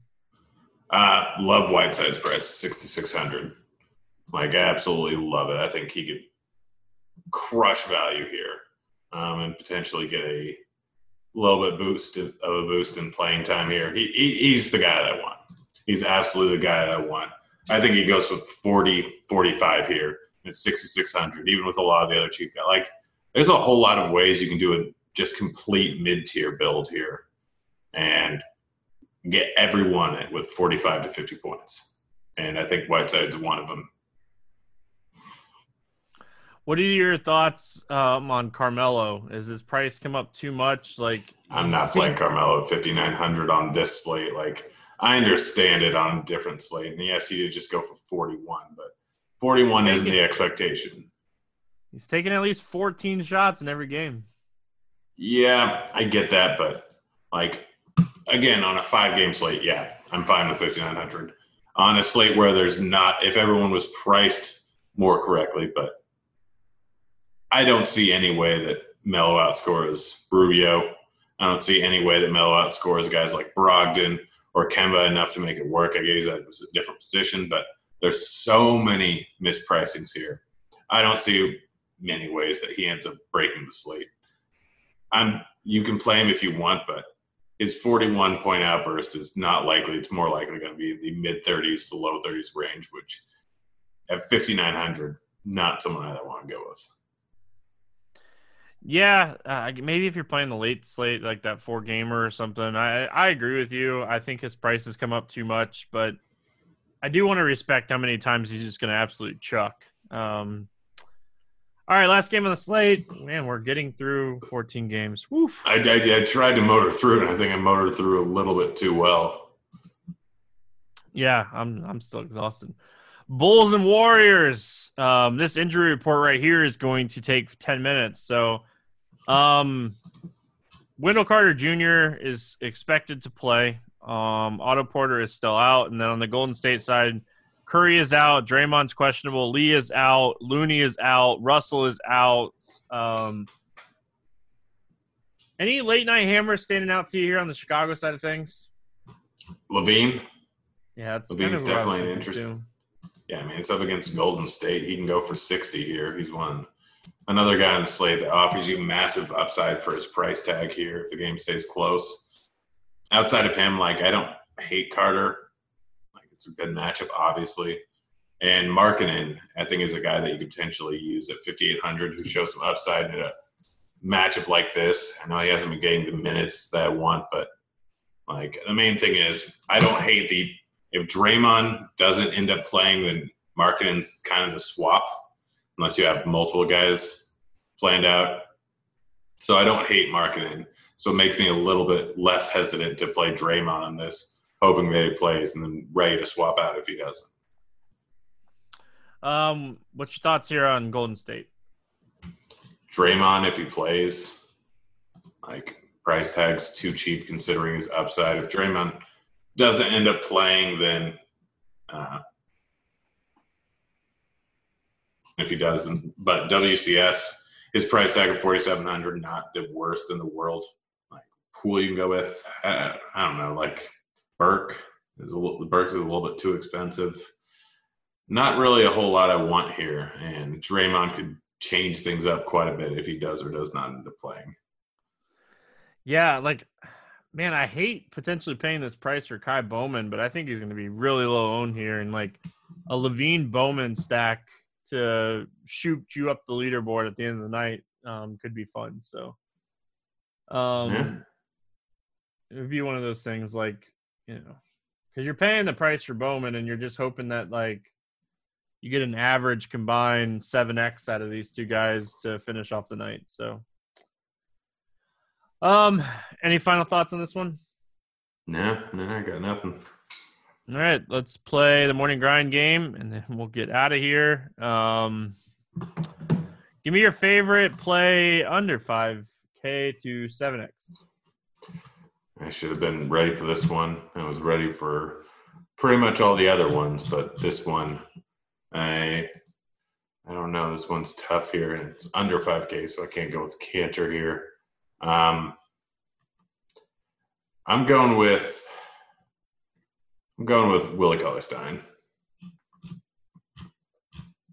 Uh love Whiteside's price, sixty six hundred. Like I absolutely love it. I think he could crush value here, um, and potentially get a little bit boost of a boost in playing time here. He, he he's the guy that I want. He's absolutely the guy that I want. I think he goes with 40, 45 here at 6,600, even with a lot of the other cheap guys. Like there's a whole lot of ways you can do a just complete mid tier build here and get everyone with 45 to 50 points. And I think Whiteside's one of them. What are your thoughts um, on Carmelo? Has his price come up too much? Like I'm not playing Carmelo at 5900 on this slate. Like I understand it on a different slate, and yes, he did just go for 41, but 41 isn't the expectation. He's taking at least 14 shots in every game. Yeah, I get that, but like again, on a five game slate, yeah, I'm fine with 5,900. On a slate where there's not, if everyone was priced more correctly, but I don't see any way that Melo outscores Rubio. I don't see any way that Melo outscores guys like Brogdon or Kemba enough to make it work. I guess that was a different position, but there's so many mispricings here. I don't see many ways that he ends up breaking the slate. I'm you can play him if you want, but his 41 point outburst is not likely. It's more likely going to be the mid 30s to low 30s range, which at 5,900, not someone I want to go with. Yeah, uh, maybe if you're playing the late slate like that four gamer or something, I I agree with you. I think his price has come up too much, but I do want to respect how many times he's just going to absolutely chuck. Um, all right, last game on the slate. Man, we're getting through 14 games. Woof. I, I, I tried to motor through it, and I think I motored through a little bit too well. Yeah, I'm I'm still exhausted. Bulls and Warriors. Um, this injury report right here is going to take 10 minutes. So, um, Wendell Carter Jr. is expected to play. Um, Otto Porter is still out, and then on the Golden State side, Curry is out. Draymond's questionable. Lee is out. Looney is out. Russell is out. Um, any late night hammers standing out to you here on the Chicago side of things? LaVine. Yeah, that's LaVine's kind of definitely an interesting. Yeah, I mean it's up against Golden State. He can go for sixty here. He's one another guy on the slate that offers you massive upside for his price tag here if the game stays close. Outside of him, like I don't hate Carter. It's a good matchup, obviously. And Markkanen, I think, is a guy that you could potentially use at 5,800 who shows some upside in a matchup like this. I know he hasn't been getting the minutes that I want, but like the main thing is I don't hate the if Draymond doesn't end up playing, then Markkanen's kind of the swap, unless you have multiple guys planned out. So I don't hate Markkanen. So it makes me a little bit less hesitant to play Draymond on this, hoping that he plays and then ready to swap out if he doesn't. Um, what's your thoughts here on Golden State? Draymond, if he plays, like price tag's too cheap considering his upside. If Draymond doesn't end up playing, then uh, if he doesn't, but WCS, his price tag of forty seven hundred, not the worst in the world. Like who you can go with, I don't know, like Burks is a little, Burks is a little bit too expensive. Not really a whole lot I want here, and Draymond could change things up quite a bit if he does or does not end up playing. Yeah, like man, I hate potentially paying this price for Ky Bowman, but I think he's going to be really low owned here, and like a LaVine Bowman stack to shoot you up the leaderboard at the end of the night um, could be fun. So, um, yeah. it would be one of those things like you know, because you're paying the price for Bowman, and you're just hoping that like you get an average combined seven X out of these two guys to finish off the night. So, um, any final thoughts on this one? No, no, I got nothing. All right, let's play the morning grind game, and then we'll get out of here. Um, give me your favorite play under five K to seven X. I should have been ready for this one. I was ready for pretty much all the other ones, but this one, I I don't know. This one's tough here, and it's under 5K, so I can't go with Kanter here. Um, I'm going with I'm going with Willie Cauley.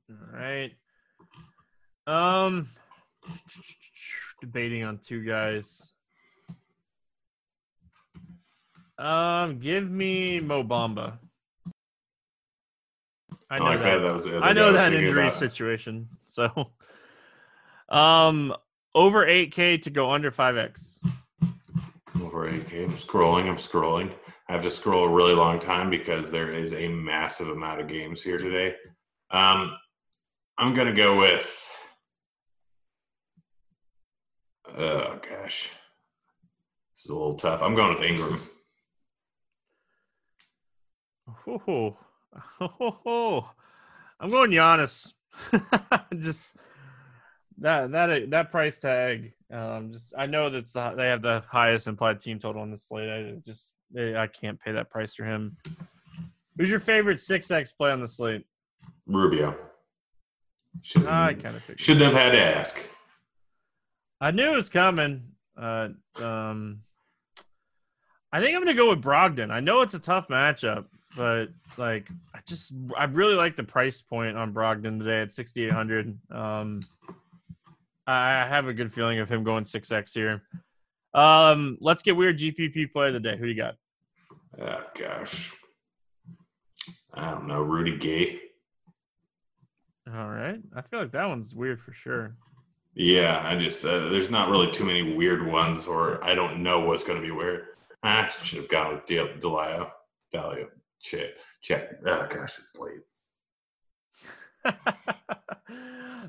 All right. Um, debating on two guys. Um, give me Mo Bamba. I know oh, that. that was I know that injury situation. So, um, over 8K to go under 5X. Over 8K. I'm scrolling. I'm scrolling. I have to scroll a really long time because there is a massive amount of games here today. Um, I'm going to go with. Oh, gosh. This is a little tough. I'm going with Ingram. Oh, oh, oh. I'm going Giannis. just that that that price tag. Um, just I know that's the, they have the highest implied team total on the slate. I just I can't pay that price for him. Who's your favorite six X play on the slate? Rubio. Shouldn't, I kind of shouldn't have had to ask. I knew it was coming. Uh, um, I think I'm gonna go with Brogdon. I know it's a tough matchup, but like I just I really like the price point on Brogdon today at 6,800. Um, I have a good feeling of him going six X here. Um, let's get weird GPP play of the day. Who you got? Oh gosh, I don't know. Rudy Gay. All right, I feel like that one's weird for sure. Yeah, I just uh, there's not really too many weird ones, or I don't know what's going to be weird. I should have gone with Del- Delio. Delio. Check. Check. Oh gosh, it's late.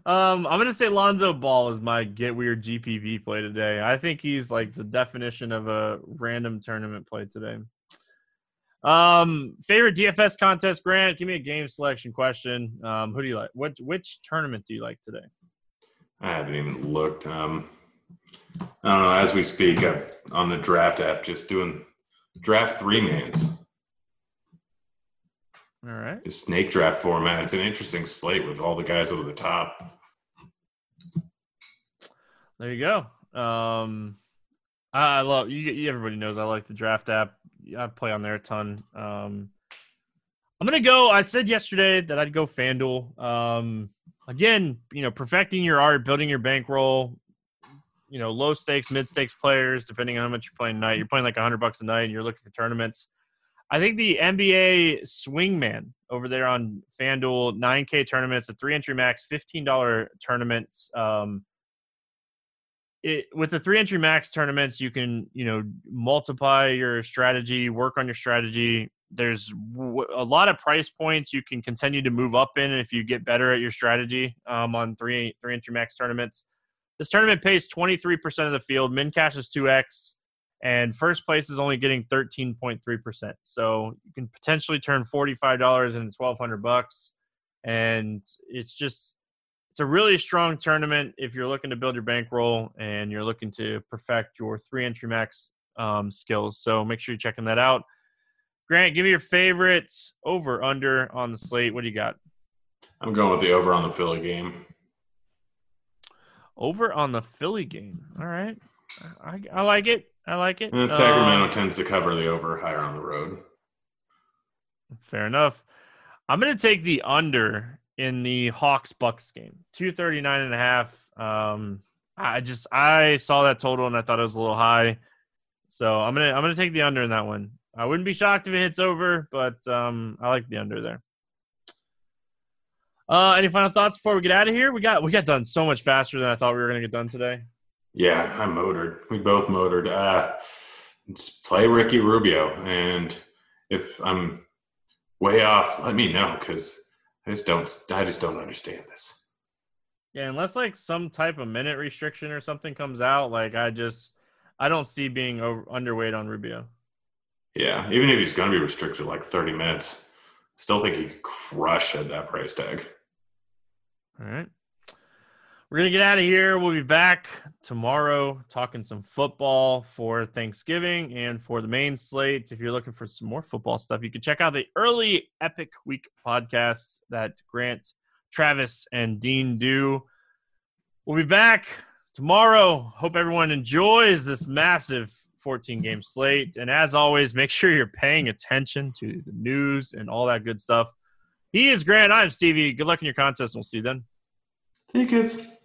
um, I'm gonna say Lonzo Ball is my get weird GPP play today. I think he's like the definition of a random tournament play today. Um, favorite DFS contest, Grant? Give me a game selection question. Um, who do you like? What which tournament do you like today? I haven't even looked. Um, I don't know. As we speak, I'm on the draft app, just doing draft three mans. All right. The snake draft format. It's an interesting slate with all the guys over the top. There you go. Um, I love you. Everybody knows I like the draft app. I play on there a ton. Um, I'm gonna go. I said yesterday that I'd go FanDuel. Um, again, you know, perfecting your art, building your bankroll. You know, low stakes, mid stakes players, depending on how much you're playing tonight. You're playing like 100 bucks a night, and you're looking for tournaments. I think the NBA Swingman over there on FanDuel, 9K tournaments, a three entry max, $15 tournaments. Um, it, with the three entry max tournaments, you can, you know, multiply your strategy, work on your strategy, there's w- a lot of price points you can continue to move up in if you get better at your strategy um, on three three entry max tournaments. This tournament pays 23% of the field. Min cash is 2x, and first place is only getting 13.3%. So you can potentially turn $45 into 1200 bucks, and it's just it's a really strong tournament if you're looking to build your bankroll and you're looking to perfect your three entry max um, skills. So make sure you're checking that out. Grant, give me your favorites over under on the slate. What do you got? I'm going with the over on the Philly game. Over on the Philly game. All right. I, I like it. I like it. And Sacramento uh, tends to cover the over higher on the road. Fair enough. I'm going to take the under in the Hawks Bucks game. 239 and a half. Um, I just I saw that total and I thought it was a little high. So I'm gonna I'm gonna take the under in that one. I wouldn't be shocked if it hits over, but um, I like the under there. Uh, any final thoughts before we get out of here? We got we got done so much faster than I thought we were gonna get done today. Yeah, I'm motored. We both motored. Uh, let's play Ricky Rubio, and if I'm way off, let me know because I just don't. I just don't understand this. Yeah, unless like some type of minute restriction or something comes out, like I just I don't see being over, underweight on Rubio. Yeah, even if he's going to be restricted like 30 minutes, still think he could crush at that price tag. All right. We're going to get out of here. We'll be back tomorrow talking some football for Thanksgiving and for the main slate. If you're looking for some more football stuff, you can check out the early Epic Week podcast that Grant, Travis, and Dean do. We'll be back tomorrow. Hope everyone enjoys this massive 14 game slate. And as always, make sure you're paying attention to the news and all that good stuff. He is Grant. I'm Stevie. Good luck in your contest, we'll see you then. See you, kids.